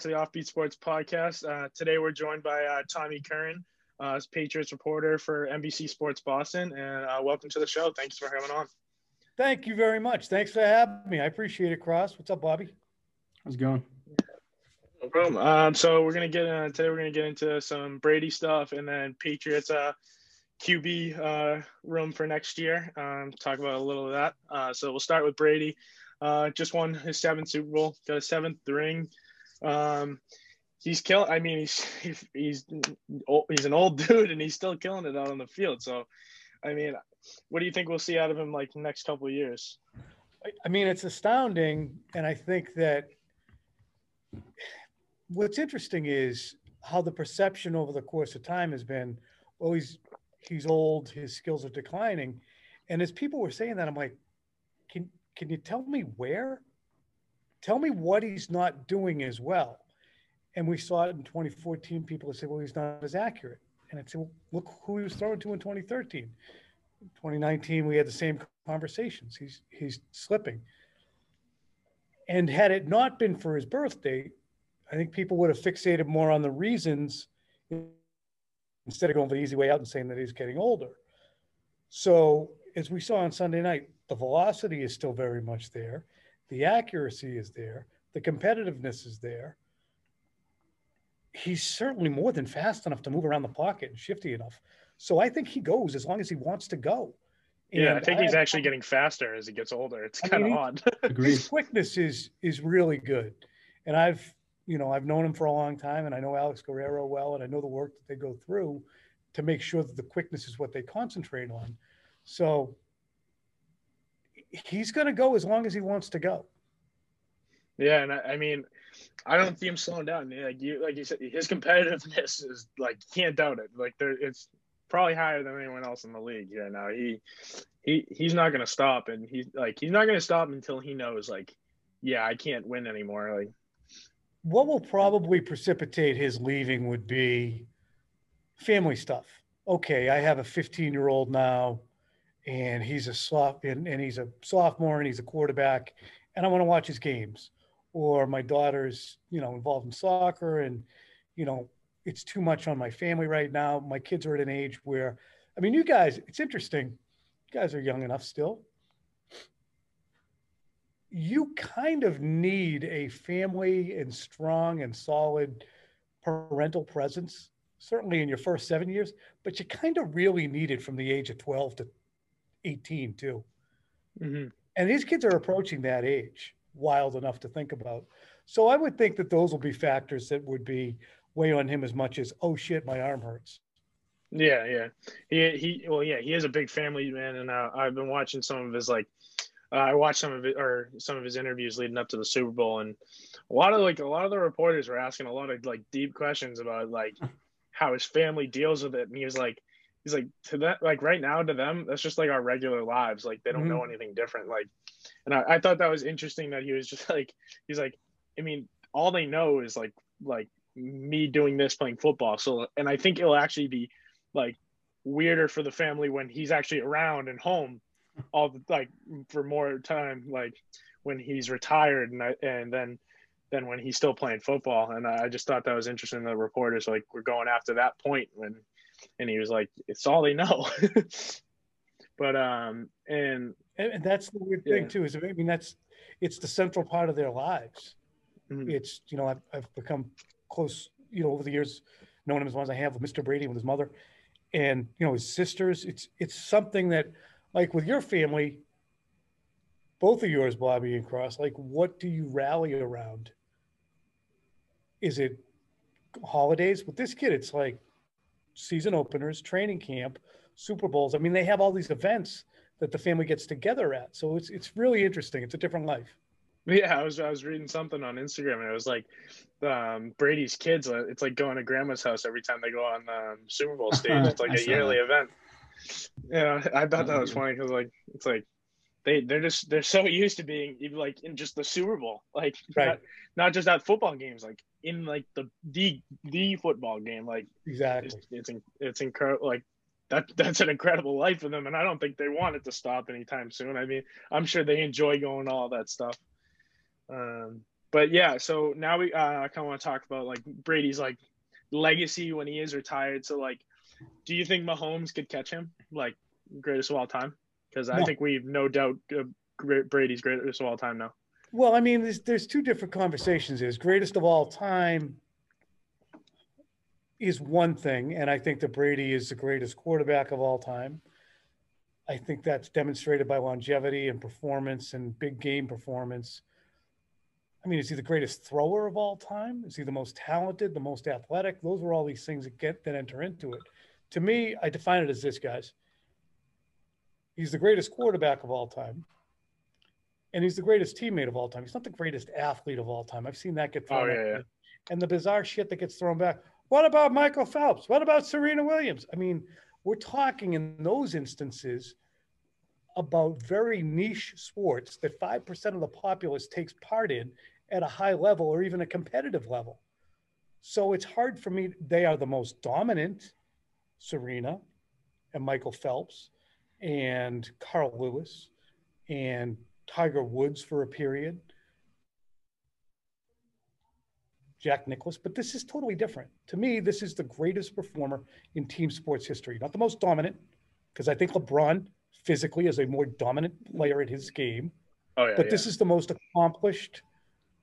to the Offbeat Sports Podcast. Uh, today we're joined by uh, Tommy Curran, uh, Patriots reporter for NBC Sports Boston, and uh, welcome to the show. Thanks for having on. Thank you very much. Thanks for having me. I appreciate it, Cross. What's up, Bobby? How's it going? No problem. Um, so we're gonna get uh, today. We're gonna get into some Brady stuff, and then Patriots uh, QB uh, room for next year. Um, talk about a little of that. Uh, so we'll start with Brady. Uh, just won his seventh Super Bowl, got a seventh ring. Um, he's killing. I mean, he's he's he's an old dude, and he's still killing it out on the field. So, I mean, what do you think we'll see out of him like next couple of years? I mean, it's astounding, and I think that what's interesting is how the perception over the course of time has been. Well, he's he's old, his skills are declining, and as people were saying that, I'm like, can can you tell me where? Tell me what he's not doing as well. And we saw it in 2014. People said, well, he's not as accurate. And I said, well, look who he was throwing to in 2013. 2019, we had the same conversations. He's he's slipping. And had it not been for his birthday, I think people would have fixated more on the reasons instead of going for the easy way out and saying that he's getting older. So as we saw on Sunday night, the velocity is still very much there. The accuracy is there. The competitiveness is there. He's certainly more than fast enough to move around the pocket and shifty enough. So I think he goes as long as he wants to go. And yeah, I think he's actually getting faster as he gets older. It's kind of odd. his quickness is is really good, and I've you know I've known him for a long time, and I know Alex Guerrero well, and I know the work that they go through to make sure that the quickness is what they concentrate on. So he's going to go as long as he wants to go. Yeah, and I, I, mean, I don't see him slowing down. Like you, like you said, his competitiveness is like can't doubt it. Like there, it's probably higher than anyone else in the league right now. He, he, he's not going to stop, and he's like he's not going to stop until he knows like, yeah, I can't win anymore. Like, what will probably precipitate his leaving would be family stuff. Okay, I have a 15 year old now and he's a soft and, and he's a sophomore and he's a quarterback and I want to watch his games. Or my daughter's, you know, involved in soccer and, you know, it's too much on my family right now. My kids are at an age where, I mean, you guys, it's interesting. You guys are young enough still. You kind of need a family and strong and solid parental presence, certainly in your first seven years, but you kind of really need it from the age of 12 to 18 too. Mm-hmm. And these kids are approaching that age, wild enough to think about. So I would think that those will be factors that would be weigh on him as much as, oh shit, my arm hurts. Yeah, yeah. He he well yeah, he is a big family man and uh, I've been watching some of his like uh, I watched some of it or some of his interviews leading up to the Super Bowl and a lot of like a lot of the reporters were asking a lot of like deep questions about like how his family deals with it and he was like he's like to that like right now to them that's just like our regular lives. Like they don't mm-hmm. know anything different. Like and I, I thought that was interesting that he was just like he's like i mean all they know is like like me doing this playing football. So and i think it'll actually be like weirder for the family when he's actually around and home all the like for more time like when he's retired and I, and then then when he's still playing football. And I, I just thought that was interesting the reporters like we're going after that point when and he was like, "It's all they know." but um, and and that's the weird yeah. thing too. Is I mean, that's it's the central part of their lives. Mm-hmm. It's you know I've, I've become close you know over the years, knowing him as long as I have with Mr. Brady with his mother, and you know his sisters. It's it's something that like with your family, both of yours, Bobby and Cross. Like, what do you rally around? Is it holidays with this kid? It's like season openers, training camp, Super Bowls. I mean, they have all these events that the family gets together at. So it's it's really interesting. It's a different life. Yeah, I was I was reading something on Instagram and it was like um, Brady's kids. Uh, it's like going to grandma's house every time they go on the um, Super Bowl stage. It's like a yearly that. event. Yeah, I thought that was funny because like it's like they they're just they're so used to being even like in just the Super Bowl, like right. not, not just at football games, like in like the the the football game, like exactly. It's it's, it's incredible. Like that that's an incredible life for them, and I don't think they want it to stop anytime soon. I mean, I'm sure they enjoy going all that stuff. Um, but yeah, so now we uh, I kind of want to talk about like Brady's like legacy when he is retired. So like, do you think Mahomes could catch him like greatest of all time? Because I No. think we've no doubt uh, Brady's greatest of all time now. Well, I mean, there's there's two different conversations. Is greatest of all time is one thing, and I think that Brady is the greatest quarterback of all time. I think that's demonstrated by longevity and performance and big game performance. I mean, is he the greatest thrower of all time? Is he the most talented, the most athletic? Those are all these things that get that enter into it. To me, I define it as this, guys. He's the greatest quarterback of all time and he's the greatest teammate of all time. He's not the greatest athlete of all time. I've seen that get Oh, thrown. yeah, yeah. And the bizarre shit that gets thrown back. What about Michael Phelps? What about Serena Williams? I mean, we're talking in those instances about very niche sports that 5% of the populace takes part in at a high level or even a competitive level. So it's hard for me. They are the most dominant, Serena and Michael Phelps and Carl Lewis and Tiger Woods for a period, Jack Nicklaus, but this is totally different. To me, this is the greatest performer in team sports history. Not the most dominant, because I think LeBron physically is a more dominant player in his game, Oh yeah, but yeah. this is the most accomplished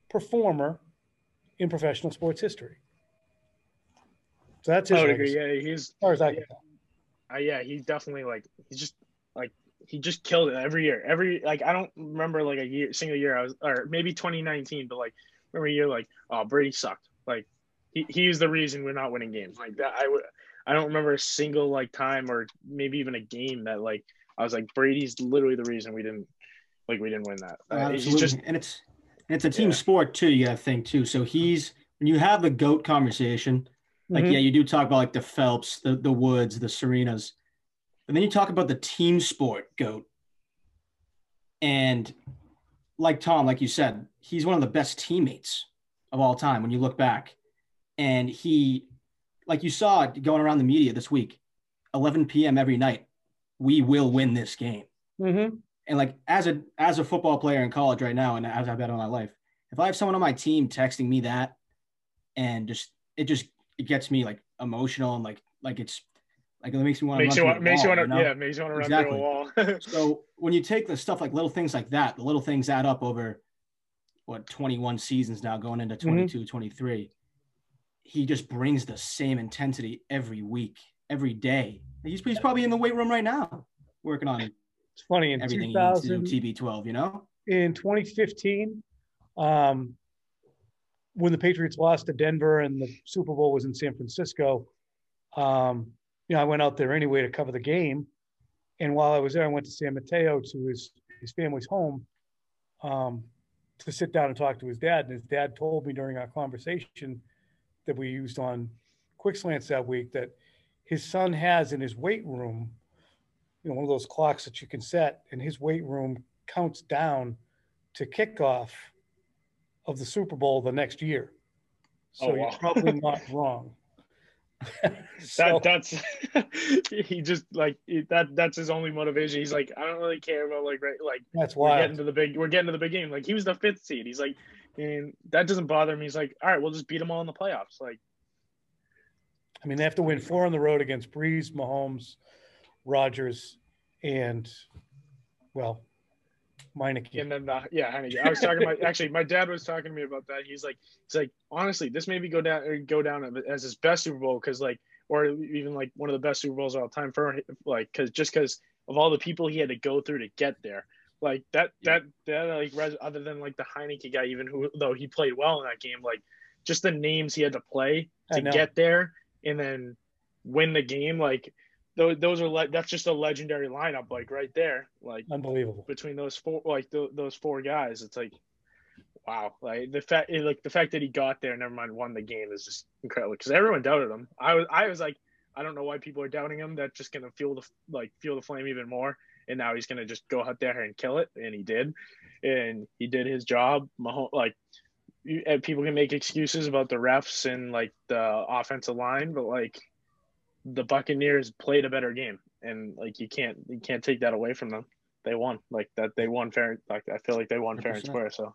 performer in professional sports history. So that's his I would agree. Yeah, he's as far as I can tell. uh, yeah, he definitely like he's just he just killed it every year. Every like I don't remember like a year single year I was or maybe 2019, but like remember a year like oh Brady sucked. Like he he is the reason we're not winning games. Like that I would I don't remember a single like time or maybe even a game that like I was like Brady's literally the reason we didn't like we didn't win that. Uh, he's just and it's and it's a team Yeah. sport too, you gotta think too. So he's when you have the GOAT conversation, like Mhm. yeah, you do talk about like the Phelps, the the Woods, the Serenas, but then you talk about the team sport GOAT. And like Tom, like you said, he's one of the best teammates of all time when you look back. And he, like you saw it going around the media this week, 11 p.m. every night, we will win this game Mhm. and like as a as a football player in college right now and as I've been all my life, if I have someone on my team texting me that and just it just it gets me like emotional and like like it's like it makes me want to makes you want makes you want to know? yeah makes you want to run through a wall. So when you take the stuff like little things like that, the little things add up over what 21 seasons now going into 22, 23. He just brings the same intensity every week, every day. He's, he's probably in the weight room right now working on It's funny in everything he needs to 2000, do, TB12, you know? in 2015, um, when the Patriots lost to Denver and the Super Bowl was in San Francisco, um, you know, I went out there anyway to cover the game. And while I was there, I went to San Mateo to his his family's home um, to sit down and talk to his dad. And his dad told me during our conversation that we used on Quick Slants that week that his son has in his weight room, you know, one of those clocks that you can set, and his weight room counts down to kickoff of the Super Bowl the next year. So Oh, you're probably not wrong. so, that that's he just like that that's his only motivation. He's like, I don't really care about like right like that's we're why. getting to the big we're getting to the big game. Like he was the fifth seed. He's like, and that doesn't bother me. He's like, all right, we'll just beat them all in the playoffs. Like I mean, they have to win four on the road against Brees, Mahomes, Rodgers, and well, Meineke. and then the, yeah, Heinicke. I was talking about actually my dad was talking to me about that. He's like, he's like, honestly, this maybe go down or go down as his best Super Bowl because like, or even like one of the best Super Bowls of all time for like because just because of all the people he had to go through to get there. Like that, that, that, like, res- other than like the Heinicke guy, even who, though he played well in that game, like, just the names he had to play to get there and then win the game, like, those, those are like, that's just a legendary lineup, like, right there. Like, Unbelievable. between those four like th- those four guys it's like wow. Like the fact like the fact that he got there never mind won the game is just incredible because everyone doubted him. I was i was like i don't know why people are doubting him. That's just gonna fuel the like fuel the flame even more. And now he's gonna just go out there and kill it and he did. And he did his job. Mahomes, like you, and people can make excuses about the refs and like the offensive line but like the buccaneers played a better game and like you can't you can't take that away from them they won like that they won fair like i feel like they won fair and square so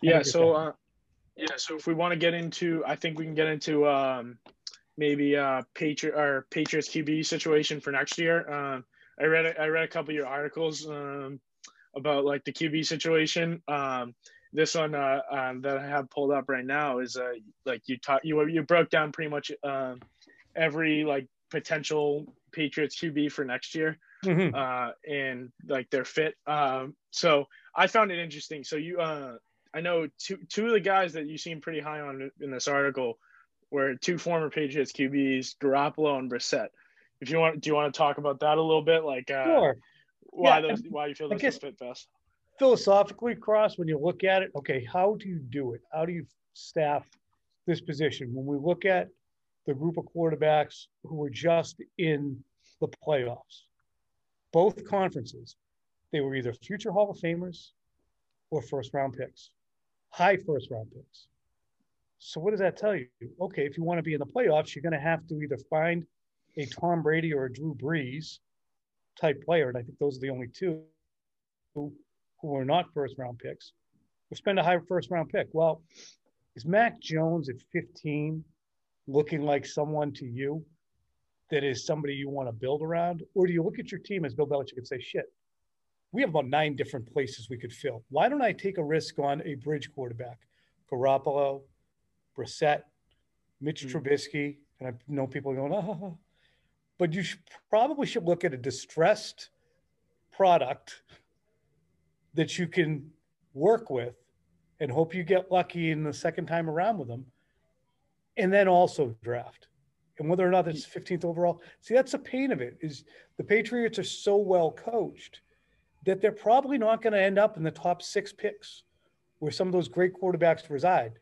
Yeah. So, uh, yeah. So if we want to get into, I think we can get into um, maybe uh, Patriot or Patriots QB situation for next year. Um, I read I read a couple of your articles um, about like the QB situation. Um, this one uh, um, that I have pulled up right now is uh, like you taught you you broke down pretty much um, every like potential Patriots QB for next year mm-hmm. uh, and like their fit. Um, so I found it interesting. So you, uh, I know two two of the guys that you seem pretty high on in this article were two former Patriots QBs, Garoppolo and Brissett. If you want, do you want to talk about that a little bit? Like, uh, sure. Why yeah, those? Why you feel those fit best? Philosophically, Cross, when you look at it, okay, how do you do it? How do you staff this position? When we look at the group of quarterbacks who were just in the playoffs, both conferences, they were either future Hall of Famers or first round picks, high first round picks. So what does that tell you? Okay, if you want to be in the playoffs, you're going to have to either find a Tom Brady or a Drew Brees type player, and I think those are the only two who, are not first round picks, or spend a high first round pick. Well, is Mac Jones at 15 looking like someone to you that is somebody you want to build around? Or do you look at your team as Bill Belichick and say, shit, we have about nine different places we could fill. Why don't I take a risk on a bridge quarterback? Garoppolo, Brissett, Mitch mm-hmm. Trubisky, and I know people going, oh, but you should, probably should look at a distressed product that you can work with and hope you get lucky in the second time around with them and then also draft and whether or not it's 15th overall. See, that's the pain of it is the Patriots are so well coached that they're probably not going to end up in the top six picks where some of those great quarterbacks reside.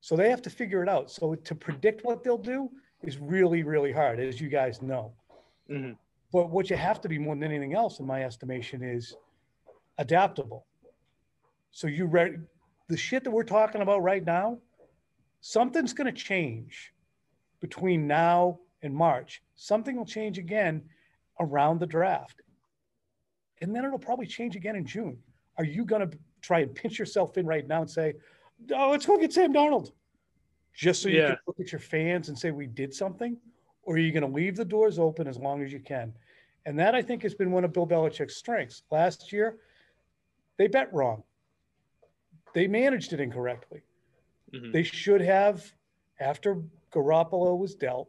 So they have to figure it out. So to predict what they'll do is really, really hard, as you guys know. Mm-hmm. But what you have to be more than anything else, in my estimation, is adaptable. So you read the shit that we're talking about right now, something's going to change between now and March. Something will change again around the draft. And then it'll probably change again in June. Are you going to try and pinch yourself in right now and say, oh, let's go get Sam Darnold? Just so you yeah. can look at your fans and say, we did something? Or are you going to leave the doors open as long as you can? And that, I think, has been one of Bill Belichick's strengths. Last year, they bet wrong. They managed it incorrectly. Mm-hmm. They should have, after Garoppolo was dealt,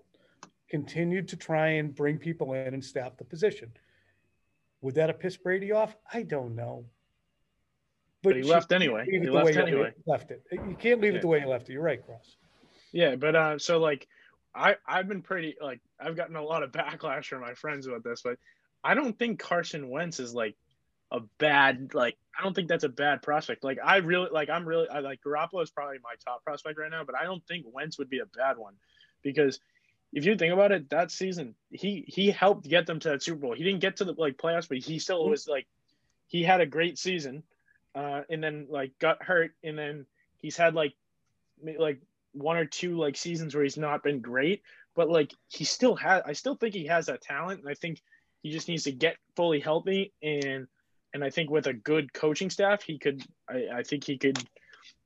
continued to try and bring people in and staff the position. Would that have pissed Brady off? I don't know. But, but he left anyway. He left anyway. Left it. You can't leave yeah. it the way he left it. You're right, Cross. Yeah, but uh, so like, I I've been pretty like I've gotten a lot of backlash from my friends about this, but I don't think Carson Wentz is like a bad like I don't think that's a bad prospect. Like I really like I'm really I like Garoppolo is probably my top prospect right now, but I don't think Wentz would be a bad one because if you think about it, that season he he helped get them to that Super Bowl. He didn't get to the like playoffs, but he still was like he had a great season, uh, and then like got hurt, and then he's had like like one or two like seasons where he's not been great, but like he still has. I still think he has that talent, and I think he just needs to get fully healthy and and I think with a good coaching staff, he could. I, I think he could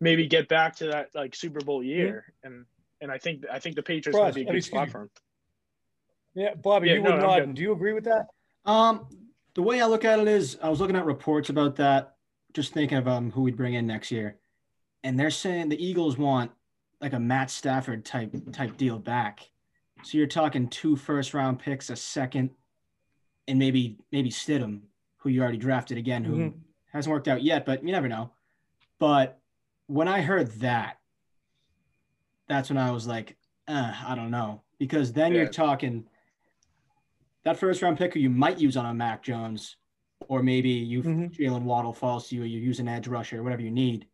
maybe get back to that like Super Bowl year, mm-hmm. and and I think I think the Patriots would be a good spot for him. Yeah, Bobby, yeah, you no, were nodding. Do you agree with that? Um, the way I look at it is, I was looking at reports about that, just thinking of um who we'd bring in next year, and they're saying the Eagles want like a Matt Stafford type type deal back. So you're talking two first round picks, a second, and maybe maybe Stidham who you already drafted again, who mm-hmm. hasn't worked out yet, but you never know. But when I heard that, that's when I was like, uh, I don't know, because then yeah. you're talking that first round pick who you might use on a Mac Jones, or maybe you mm-hmm. Jaylen Waddle falls to you, you use an edge rusher, or whatever you need.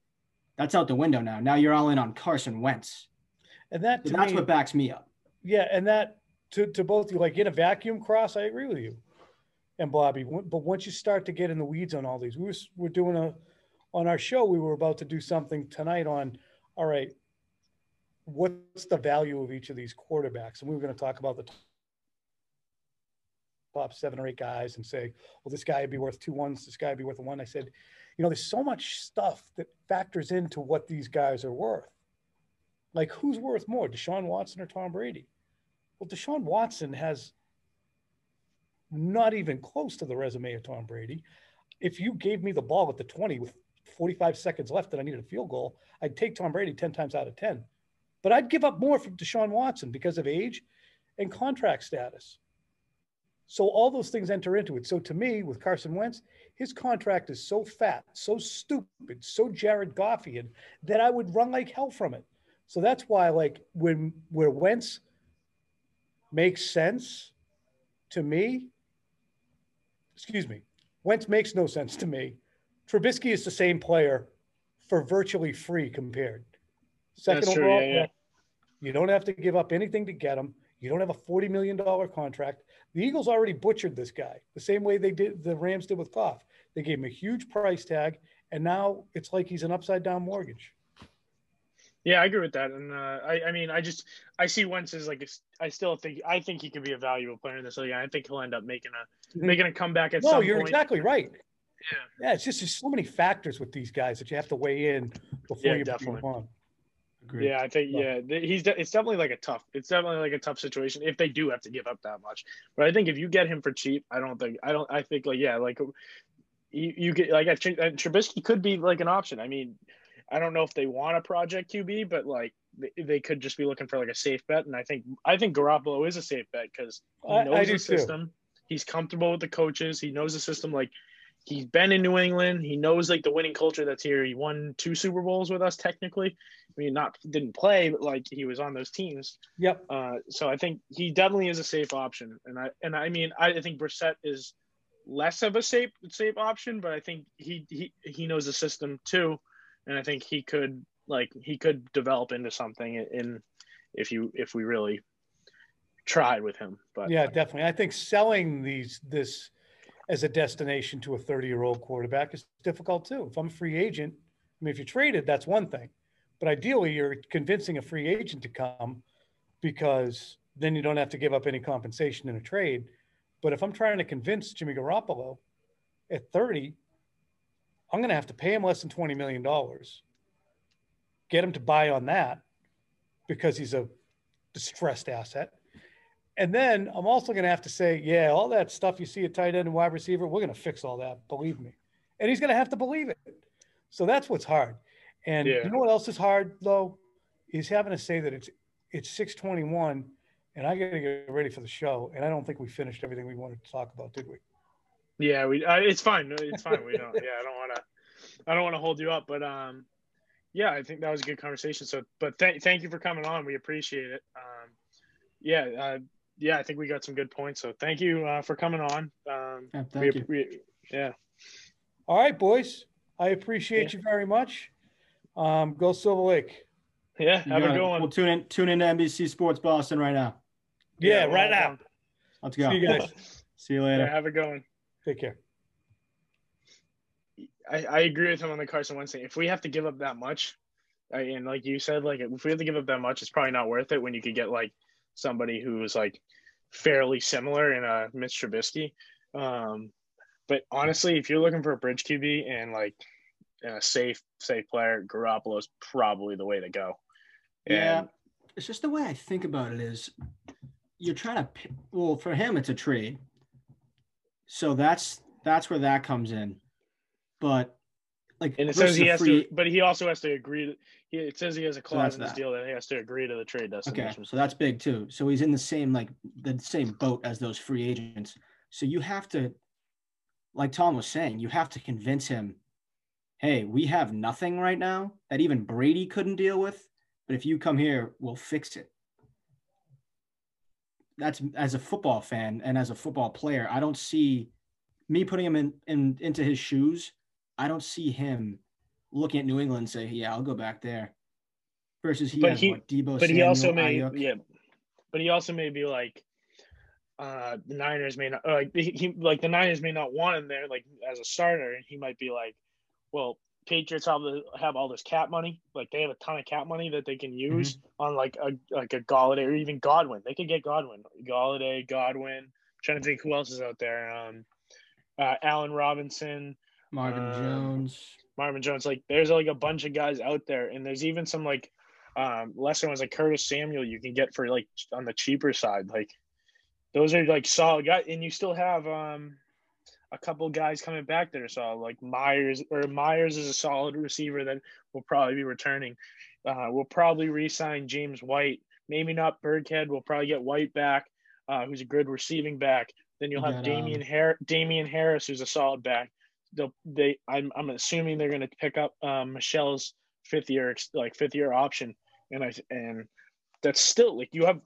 That's out the window now. Now you're all in on Carson Wentz, and that so that's me, what backs me up. Yeah, and that to to both you, like in a vacuum cross, I agree with you and Bobby. But once you start to get in the weeds on all these, we were, we're doing a on our show. We were about to do something tonight on. All right, what's the value of each of these quarterbacks? And we were going to talk about the top seven or eight guys and say, well, this guy would be worth two ones, this guy would be worth a one. I said, you know, there's so much stuff that factors into what these guys are worth. Like, who's worth more, Deshaun Watson or Tom Brady? Well, Deshaun Watson has not even close to the resume of Tom Brady. If you gave me the ball at the 20 with 45 seconds left and I needed a field goal, I'd take Tom Brady 10 times out of 10. But I'd give up more for Deshaun Watson because of age and contract status. So all those things enter into it. So to me, with Carson Wentz, his contract is so fat, so stupid, so Jared Goffian that I would run like hell from it. So that's why, like, when where Wentz makes sense to me, excuse me, Wentz makes no sense to me. Trubisky is the same player for virtually free compared. Second That's true, overall, yeah, yeah. you don't have to give up anything to get him. You don't have a $40 million contract. The Eagles already butchered this guy the same way they did the Rams did with Goff. They gave him a huge price tag, and now it's like he's an upside down mortgage. Yeah, I agree with that, and uh, I, I mean, I just I see Wentz as like I still think I think he could be a valuable player in this league. I think he'll end up making a Mhm. making a comeback at some point. No, you're point. exactly right. Yeah. Yeah, it's just there's so many factors with these guys that you have to weigh in before Yeah, you definitely. them on. Agreed. Yeah, I think yeah, he's de- it's definitely like a tough. It's definitely like a tough situation if they do have to give up that much. But I think if you get him for cheap, I don't think I don't. I think like yeah, like you, you get like I Trubisky could be like an option. I mean, I don't know if they want a project QB, but like they, they could just be looking for like a safe bet. And I think I think Garoppolo is a safe bet because he I- I knows do the too. system. He's comfortable with the coaches. He knows the system. Like he's been in New England. He knows like the winning culture that's here. He won two Super Bowls with us technically. I mean, not didn't play, but like he was on those teams. Yep. Uh, so I think he definitely is a safe option. And I and I mean I think Brissett is less of a safe safe option, but I think he he he knows the system too, and I think he could like he could develop into something in if you if we really tried with him. But Yeah, definitely. I think selling these this as a destination to a 30 year old quarterback is difficult too. If I'm a free agent, I mean, if you're traded, that's one thing, but ideally you're convincing a free agent to come because then you don't have to give up any compensation in a trade. But if I'm trying to convince Jimmy Garoppolo at 30, I'm going to have to pay him less than $20 million, get him to buy on that because he's a distressed asset. And then I'm also going to have to say, yeah, all that stuff you see at tight end and wide receiver, we're going to fix all that. Believe me. And he's going to have to believe it. So that's what's hard. And Yeah. you know what else is hard though? Is having to say that it's it's 621 and I got to get ready for the show. And I don't think we finished everything we wanted to talk about, did we? Yeah, we uh, it's fine. It's fine. We don't. Yeah, I don't want to. I don't want to hold you up, but um, yeah, I think that was a good conversation. So, but thank thank you for coming on. We appreciate it. Um, yeah, uh, yeah, I think we got some good points. So thank you uh, for coming on. Um, Yeah, we, thank you. we- yeah. All right, boys. I appreciate you very much. Um, go Silver Lake. Yeah, You have a got good one. We'll tune in tune in to NBC Sports Boston right now. Yeah, we'll right now. Let's go. See you guys. See you Yeah, later. have a good one. Take care. I, I agree with him on the Carson Wentz thing. If we have to give up that much, I, and like you said, like if we have to give up that much, it's probably not worth it when you could get like somebody who's like fairly similar in a Mitch Trubisky. Um, but honestly, if you're looking for a bridge QB and like a safe safe player, Garoppolo is probably the way to go. Yeah. It's just the way I think about it is you're trying to well for him it's a trade. So that's that's where that comes in. But like and it says he has free- to, but he also has to agree. To, he, it says he has a clause that's in his that. deal that he has to agree to the trade Okay, destination. so that's big too. So he's in the same like the same boat as those free agents. So you have to, like Tom was saying, you have to convince him, hey, we have nothing right now that even Brady couldn't deal with, but if you come here, we'll fix it. That's as a football fan and as a football player, I don't see me putting him in, in into his shoes. I don't see him looking at New England and say, yeah, I'll go back there. Versus he But has he- what, Deebo but he also may Aiyuk. yeah but he also may be like uh the niners may not like he, he like the niners may not want him there like as a starter and he might be like well patriots have the have all this cap money like they have a ton of cap money that they can use on like a like a Golladay or even Godwin they could get Godwin Golladay Godwin trying to think who else is out there. Um, uh, Allen Robinson, Marvin Um, Jones. Marvin Jones. Like, there's like a bunch of guys out there, and there's even some like um, lesser ones like Curtis Samuel you can get for like on the cheaper side. Like, those are like solid guys, and you still have um, a couple guys coming back that are solid. Like Meyers or Meyers is a solid receiver that will probably be returning. Uh, we'll probably re-sign James White. Maybe not Burkhead. We'll probably get White back, uh, who's a good receiving back. Then you'll have got, Damian um, Har- Damien Harris, who's a solid back. They'll they I'm I'm assuming they're going to pick up um, Michel's fifth year like fifth year option, and I and that's still like you have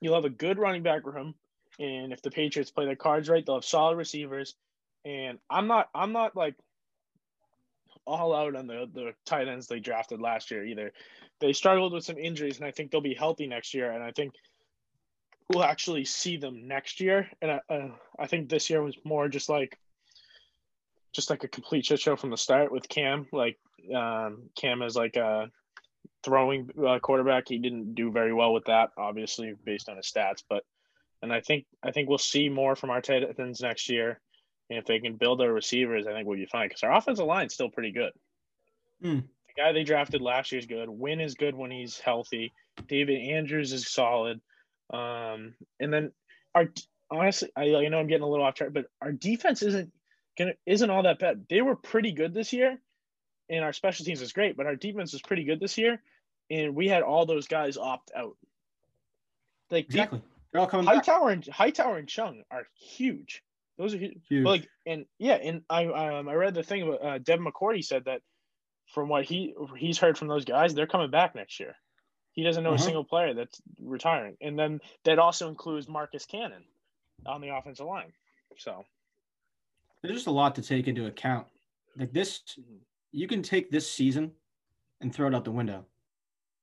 you'll have a good running back room, and if the Patriots play their cards right, they'll have solid receivers. And I'm not I'm not like all out on the the tight ends they drafted last year either. They struggled with some injuries, and I think they'll be healthy next year. And I think we'll actually see them next year. And I, uh, I think this year was more just like just like a complete shit show from the start with Cam. Like um, Cam is like a throwing uh, quarterback. He didn't do very well with that, obviously based on his stats. But and I think I think we'll see more from our tight ends next year. And if they can build their receivers, I think we'll be fine because our offensive line is still pretty good. Hmm. The guy they drafted last year is good. Wynn is good when he's healthy. David Andrews is solid. Um, and then our honestly, I, I know I'm getting a little off track, but our defense isn't gonna isn't all that bad. They were pretty good this year, and our special teams is great, but our defense is pretty good this year, and we had all those guys opt out. Like Exactly. They're all coming back. And Hightower and Chung are huge. Those are huge. Huge. Like and yeah, and I um I read the thing about uh, Devin McCourty said that from what he he's heard from those guys, they're coming back next year. He doesn't know Uh-huh. a single player that's retiring, and then that also includes Marcus Cannon on the offensive line. So There's just a lot to take into account. Like this, Mhm. you can take this season and throw it out the window.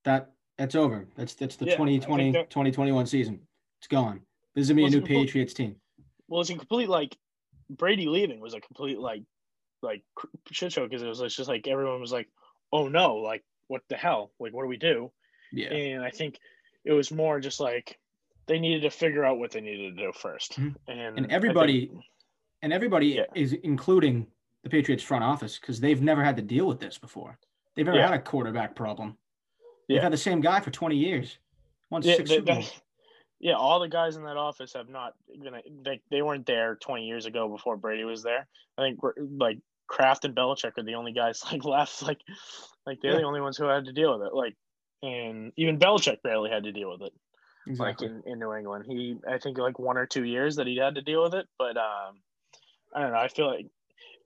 That that's over. That's that's the Yeah, 2020 think 2021 season. It's gone. This is gonna be a new complete- Patriots team. well, it's a complete like Brady leaving was a complete like like shit show because it was just like everyone was like, oh no, like what the hell, like what do we do? Yeah. And I think it was more just like they needed to figure out what they needed to do 1st Mhm. And And I think- everybody and everybody Yeah. is including the Patriots front office because they've never had to deal with this before. They've never Yeah. had a quarterback problem. They've Yeah. had the same guy for 20 years. Won yeah, six they-. Yeah, all the guys in that office have not gonna they, they weren't there 20 years ago before Brady was there. I think like Kraft and Belichick are the only guys like left. Like like they're Yeah. the only ones who had to deal with it. Like and even Belichick barely had to deal with it. Exactly. like in, in New England. He I think like one or two years that he had to deal with it, but um, I don't know. I feel like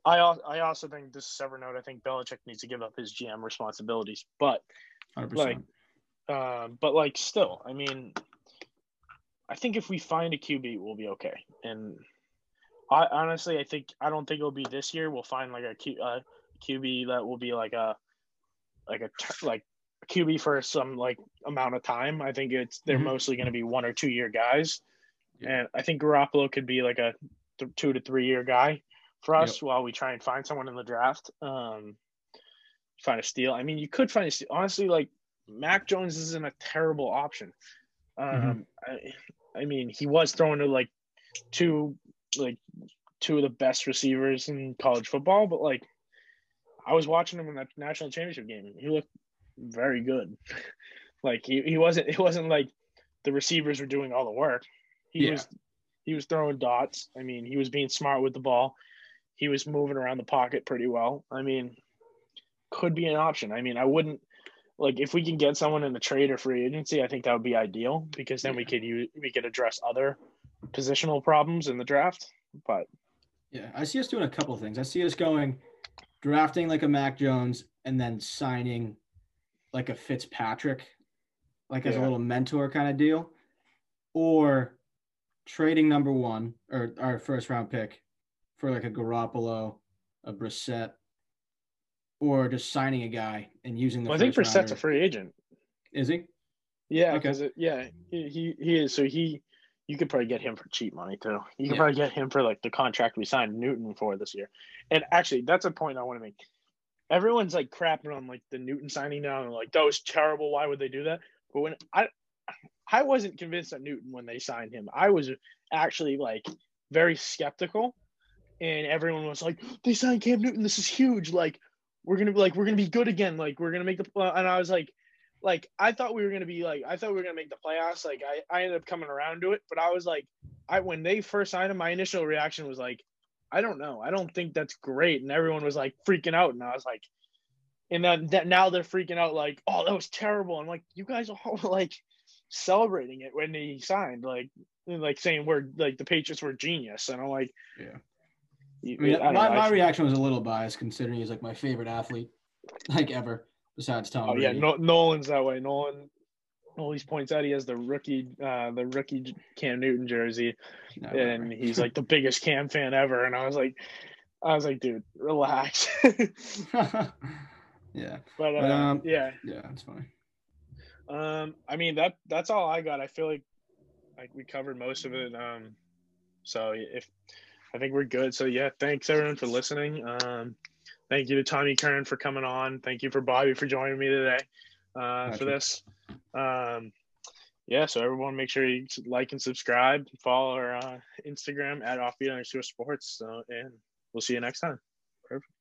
I I also think this is a note. I think Belichick needs to give up his GM responsibilities, but 100%. like um, but like still, I mean, I think if we find a QB, we'll be okay. And I honestly, I think I don't think it'll be this year. We'll find like a Q, uh, QB that will be like a like a like a QB for some like amount of time. I think it's they're Mhm. mostly going to be one or two year guys, Yeah. and I think Garoppolo could be like a th- two to three year guy for us while we try and find someone in the draft. Um, find a steal. I mean, you could find a steal. Honestly, like Mac Jones isn't a terrible option. Um, I, I mean, he was throwing to like two, like two of the best receivers in college football, but like I was watching him in that national championship game. He looked very good. like he, he wasn't. It wasn't like the receivers were doing all the work. He Yeah. was he was throwing dots. I mean, he was being smart with the ball. He was moving around the pocket pretty well. I mean, could be an option. I mean, I wouldn't like if we can get someone in the trade or free agency. I think that would be ideal because then we could use we could address other positional problems in the draft. But Yeah, I see us doing a couple of things. I see us going drafting like a Mac Jones and then signing like a Fitzpatrick, like as a little mentor kind of deal, or trading number one or our first round pick for like a Garoppolo, a Brissett, or just signing a guy and using the. I think Brissett's a free agent. Is he? Yeah, Okay. because yeah, he, he he is. So he you could probably get him for cheap money too. You could Yeah. probably get him for like the contract we signed Newton for this year. And actually, that's a point I want to make. Everyone's like crapping on like the Newton signing now and like that was terrible. Why would they do that? But when I I wasn't convinced that Newton when they signed him. I was actually like very skeptical, and everyone was like, "They signed Cam Newton. This is huge. Like, we're gonna be like we're gonna be good again. Like, we're gonna make the." And I was like, like I thought we were gonna be like I thought we were gonna make the playoffs. Like I I ended up coming around to it, but I was like, I when they first signed him, my initial reaction was like, I don't know. I don't think that's great. And everyone was like freaking out. And I was like, and then that now they're freaking out like, oh, that was terrible. I'm like, you guys are all like celebrating it when he signed, like like saying we're like the Patriots were genius. And I'm like, Yeah. You- I mean, I my, know. my reaction was a little biased considering he's like my favorite athlete, like ever, besides Tom Oh yeah, no, Nolan's that way. Nolan always points out he has the rookie, uh, the rookie Cam Newton jersey, No, and he's like the biggest Cam fan ever. And I was like, I was like, dude, relax. yeah, but, But, um, yeah, yeah, that's funny. um, I mean that that's all I got. I feel like like we covered most of it. Um, so if I think we're good. So yeah, thanks everyone for listening. Um, thank you to Tommy Curran for coming on. Thank you for Bobby for joining me today uh, for this. Um, yeah, so everyone make sure you like and subscribe. Follow our uh, Instagram at offbeat underscore sports. So, and we'll see you next time. Perfect.